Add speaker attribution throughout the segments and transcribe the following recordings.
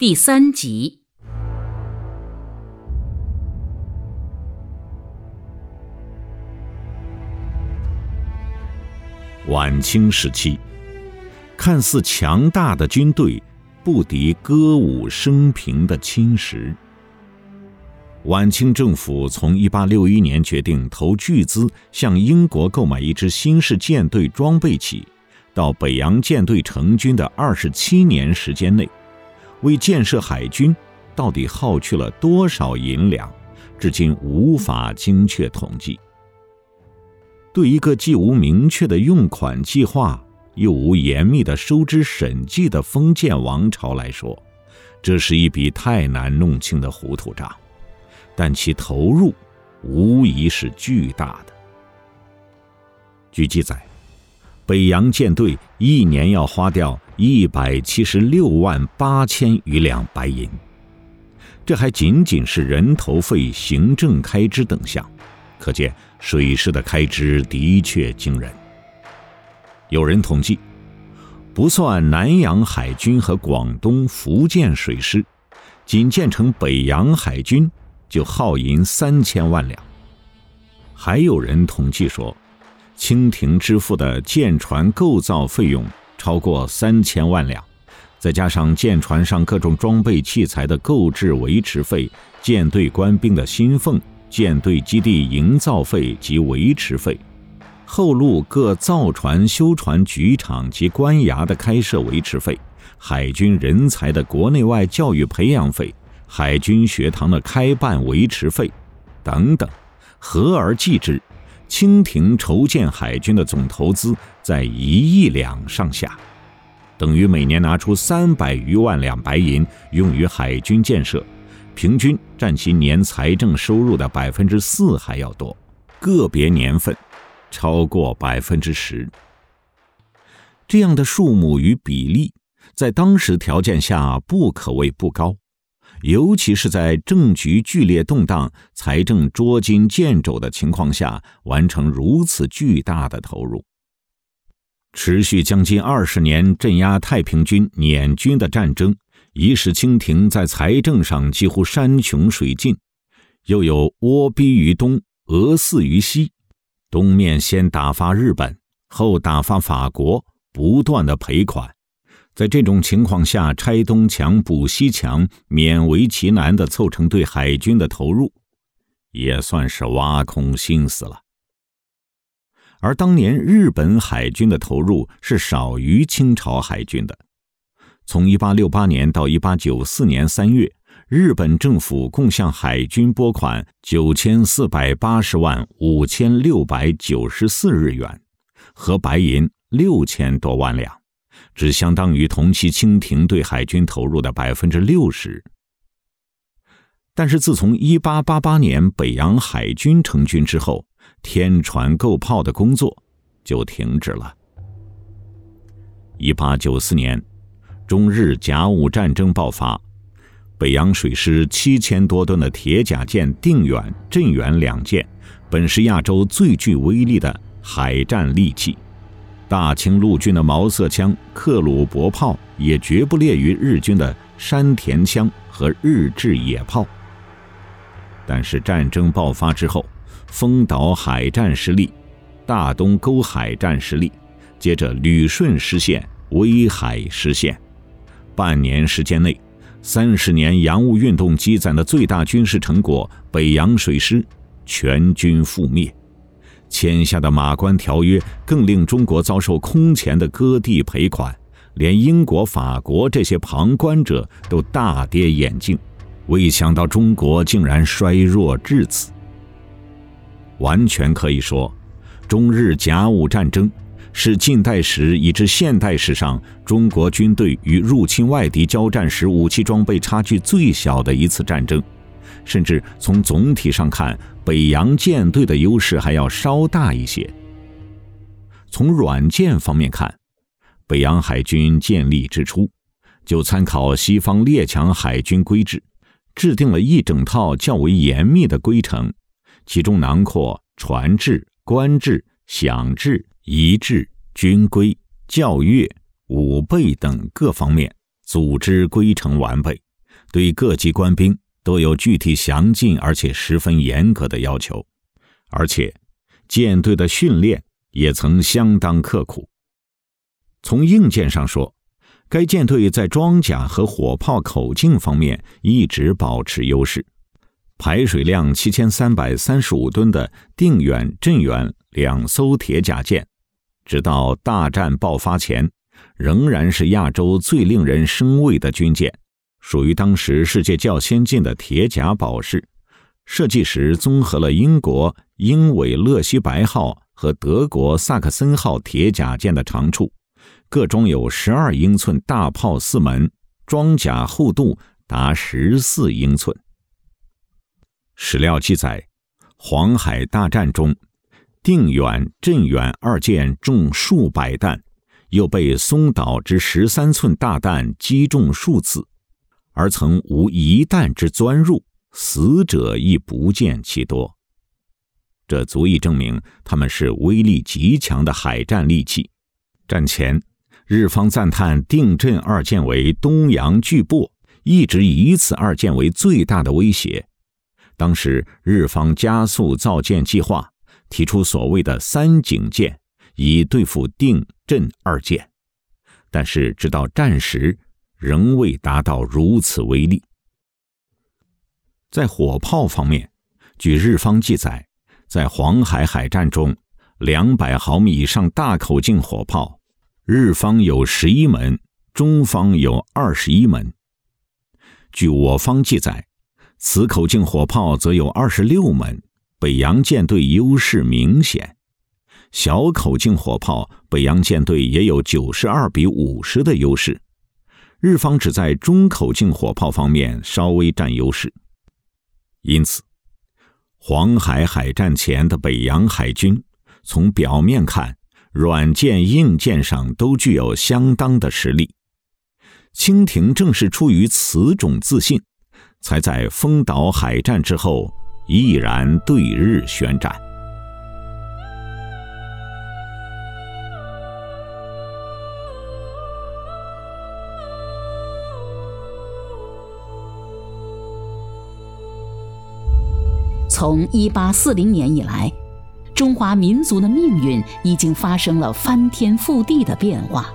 Speaker 1: 第三集。
Speaker 2: 晚清时期，看似强大的军队不敌歌舞升平的侵蚀。晚清政府从1861年决定投巨资向英国购买一支新式舰队装备起，到北洋舰队成军的二十七年时间内，为建设海军到底耗去了多少银两，至今无法精确统计。对一个既无明确的用款计划，又无严密的收支审计的封建王朝来说，这是一笔太难弄清的糊涂账。但其投入无疑是巨大的。据记载，北洋舰队一年要花掉一百七十六万八千余两白银，这还仅仅是人头费、行政开支等项，可见水师的开支的确惊人。有人统计，不算南洋海军和广东、福建水师，仅建成北洋海军。就耗银三千万两。还有人统计说，清廷支付的舰船构造费用超过三千万两，再加上舰船上各种装备器材的购置维持费、舰队官兵的薪俸、舰队基地营造费及维持费、后路各造船修船局厂及官衙的开设维持费、海军人才的国内外教育培养费。海军学堂的开办维持费，等等，合而计之，清廷筹建海军的总投资在一亿两上下，等于每年拿出三百余万两白银用于海军建设，平均占其年财政收入的百分之四还要多，个别年份超过百分之十。这样的数目与比例，在当时条件下不可谓不高。尤其是在政局剧烈动荡、财政捉襟见肘的情况下，完成如此巨大的投入，持续将近二十年镇压太平军捻军的战争，已使清廷在财政上几乎山穷水尽；又有倭逼于东，俄肆于西，东面先打发日本，后打发法国，不断的赔款。在这种情况下，拆东墙补西墙，勉为其难的凑成对海军的投入，也算是挖空心思了。而当年日本海军的投入是少于清朝海军的。从1868年到1894年3月，日本政府共向海军拨款9480万5694日元，和白银六千多万两。只相当于同期清廷对海军投入的百分之六十。但是自从一八八八年北洋海军成军之后，添船购炮的工作就停止了。一八九四年，中日甲午战争爆发，北洋水师七千多吨的铁甲舰定远、镇远两舰，本是亚洲最具威力的海战利器。大清陆军的毛瑟枪、克虏伯炮也绝不劣于日军的山田枪和日制野炮。但是战争爆发之后，丰岛海战失利，大东沟海战失利，接着旅顺失陷，威海失陷。半年时间内，三十年洋务运动积攒的最大军事成果——北洋水师，全军覆灭。签下的马关条约更令中国遭受空前的割地赔款，连英国、法国这些旁观者都大跌眼镜，未想到中国竟然衰弱至此。完全可以说，中日甲午战争是近代史以至现代史上中国军队与入侵外敌交战时武器装备差距最小的一次战争。甚至从总体上看，北洋舰队的优势还要稍大一些。从软件方面看，北洋海军建立之初，就参考西方列强海军规制，制定了一整套较为严密的规程，其中囊括船制、官制、饷制、仪制、军规、教阅、武备等各方面，组织规程完备，对各级官兵都有具体详尽而且十分严格的要求，而且舰队的训练也曾相当刻苦。从硬件上说，该舰队在装甲和火炮口径方面一直保持优势。排水量七千三百三十五吨的定远、镇远两艘铁甲舰，直到大战爆发前，仍然是亚洲最令人生畏的军舰，属于当时世界较先进的铁甲堡式。设计时综合了英国英伟勒西白号和德国萨克森号铁甲舰的长处，各装有十二英寸大炮四门，装甲厚度达十四英寸。史料记载，黄海大战中，定远、镇远二舰中数百弹，又被松岛之十三寸大弹击中数次，而曾无一弹之钻入，死者亦不见其多。这足以证明他们是威力极强的海战利器。战前，日方赞叹定镇二舰为东洋巨擘，一直以此二舰为最大的威胁。当时日方加速造舰计划，提出所谓的“三井舰”，以对付定镇二舰，但是直到战时仍未达到如此威力。在火炮方面，据日方记载，在黄海海战中，两百毫米以上大口径火炮，日方有十一门，中方有二十一门。据我方记载。此口径火炮则有二十六门，北洋舰队优势明显。小口径火炮，北洋舰队也有九十二比五十的优势。日方只在中口径火炮方面稍微占优势。因此，黄海海战前的北洋海军，从表面看，软件硬件上都具有相当的实力。清廷正是出于此种自信。才在丰岛海战之后毅然对日宣战。
Speaker 1: 从一八四零年以来，中华民族的命运已经发生了翻天覆地的变化。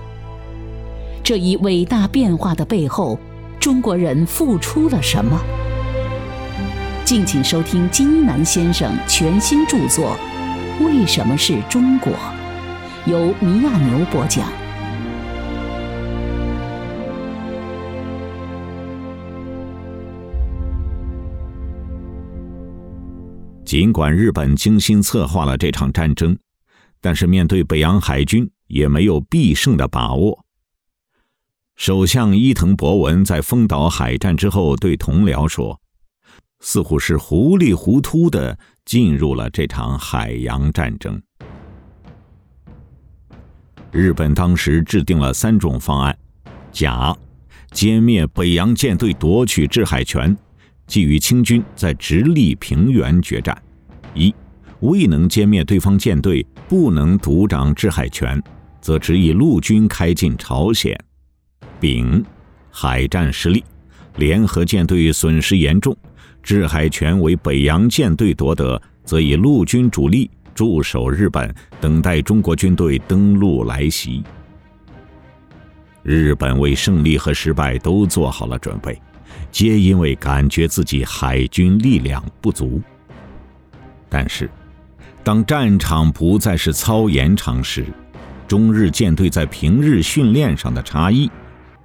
Speaker 1: 这一伟大变化的背后。中国人付出了什么？敬请收听金一南先生全新著作《为什么是中国》，由米亚牛播讲。
Speaker 2: 尽管日本精心策划了这场战争，但是面对北洋海军，也没有必胜的把握。首相伊藤博文在丰岛海战之后对同僚说：“似乎是糊里糊涂的进入了这场海洋战争。”日本当时制定了三种方案：甲，歼灭北洋舰队，夺取制海权，即与清军在直隶平原决战；一，未能歼灭对方舰队，不能独掌制海权，则只以陆军开进朝鲜。丙，海战失利，联合舰队损失严重，制海权为北洋舰队夺得，则以陆军主力驻守日本，等待中国军队登陆来袭。日本为胜利和失败都做好了准备，皆因为感觉自己海军力量不足。但是，当战场不再是操演场时，中日舰队在平日训练上的差异。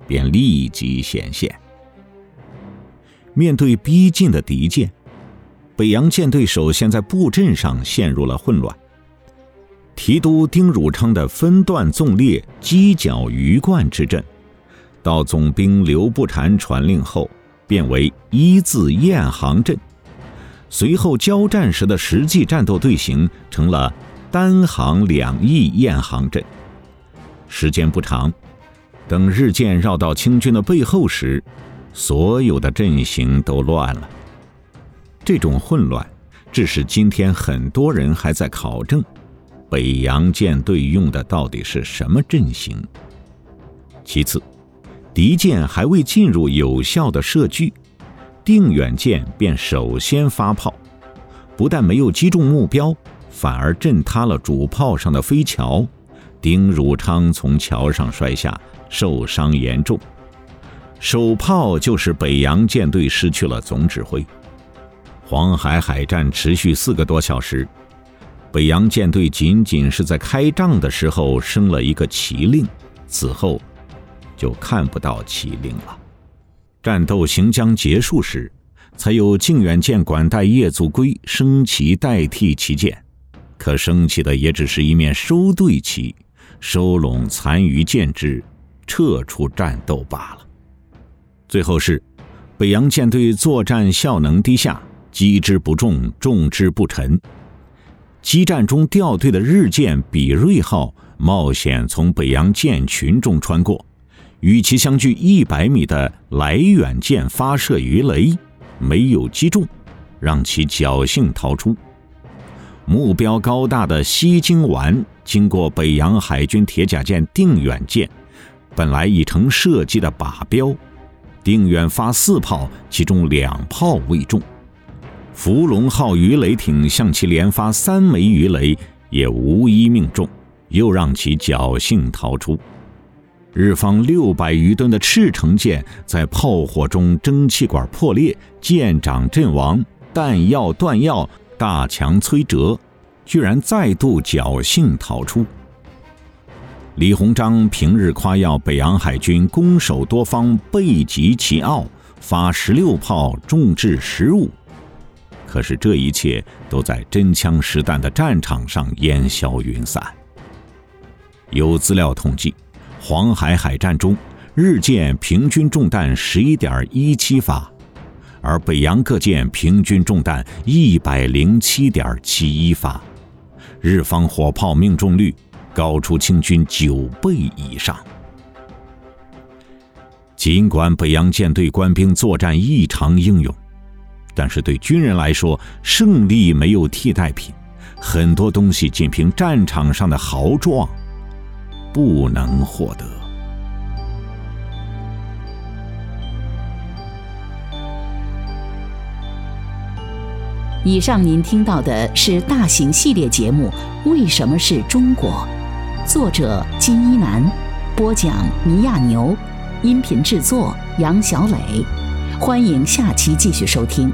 Speaker 2: 便立即显现。面对逼近的敌舰，北洋舰队首先在布阵上陷入了混乱。提督丁汝昌的分段纵列犄角鱼贯之阵，到总兵刘步蟾传令后，变为一字雁行阵。随后交战时的实际战斗队形成了单行两翼雁行阵。时间不长。等日舰绕到清军的背后时，所有的阵型都乱了。这种混乱，致使今天很多人还在考证，北洋舰队用的到底是什么阵型。其次，敌舰还未进入有效的射距，定远舰便首先发炮，不但没有击中目标，反而震塌了主炮上的飞桥，丁汝昌从桥上摔下，受伤严重。首炮就是北洋舰队失去了总指挥。黄海海战持续四个多小时，北洋舰队仅仅是在开仗的时候升了一个旗令，此后就看不到旗令了。战斗行将结束时，才有靖远舰管带叶祖圭升旗代替旗舰，可升起的也只是一面收队旗，收拢残余舰只，撤出战斗罢了。最后是北洋舰队作战效能低下，击之不中，中之不沉。激战中掉队的日舰比瑞号冒险从北洋舰群中穿过。与其相距一百米的来远舰发射鱼雷，没有击中，让其侥幸逃出。目标高大的西京丸经过北洋海军铁甲舰定远舰，本来已成射击的靶标。定远发四炮，其中两炮未中。伏龙号鱼雷艇向其连发三枚鱼雷，也无一命中，又让其侥幸逃出。日方六百余吨的赤城舰在炮火中蒸汽管破裂，舰长阵亡，弹药断药，大强摧折，居然再度侥幸逃出。李鸿章平日夸耀北洋海军攻守多方，背极其傲，发十六炮中至十五，可是这一切都在真枪实弹的战场上烟消云散。有资料统计。黄海海战中，日舰平均中弹十一点一七发，而北洋各舰平均中弹一百零七点七一发，日方火炮命中率高出清军九倍以上。尽管北洋舰队官兵作战异常英勇，但是对军人来说，胜利没有替代品，很多东西仅凭战场上的豪壮。不能获得。
Speaker 1: 以上您听到的是大型系列节目《为什么是中国》，作者金一南，播讲倪亚牛，音频制作杨小磊。欢迎下期继续收听。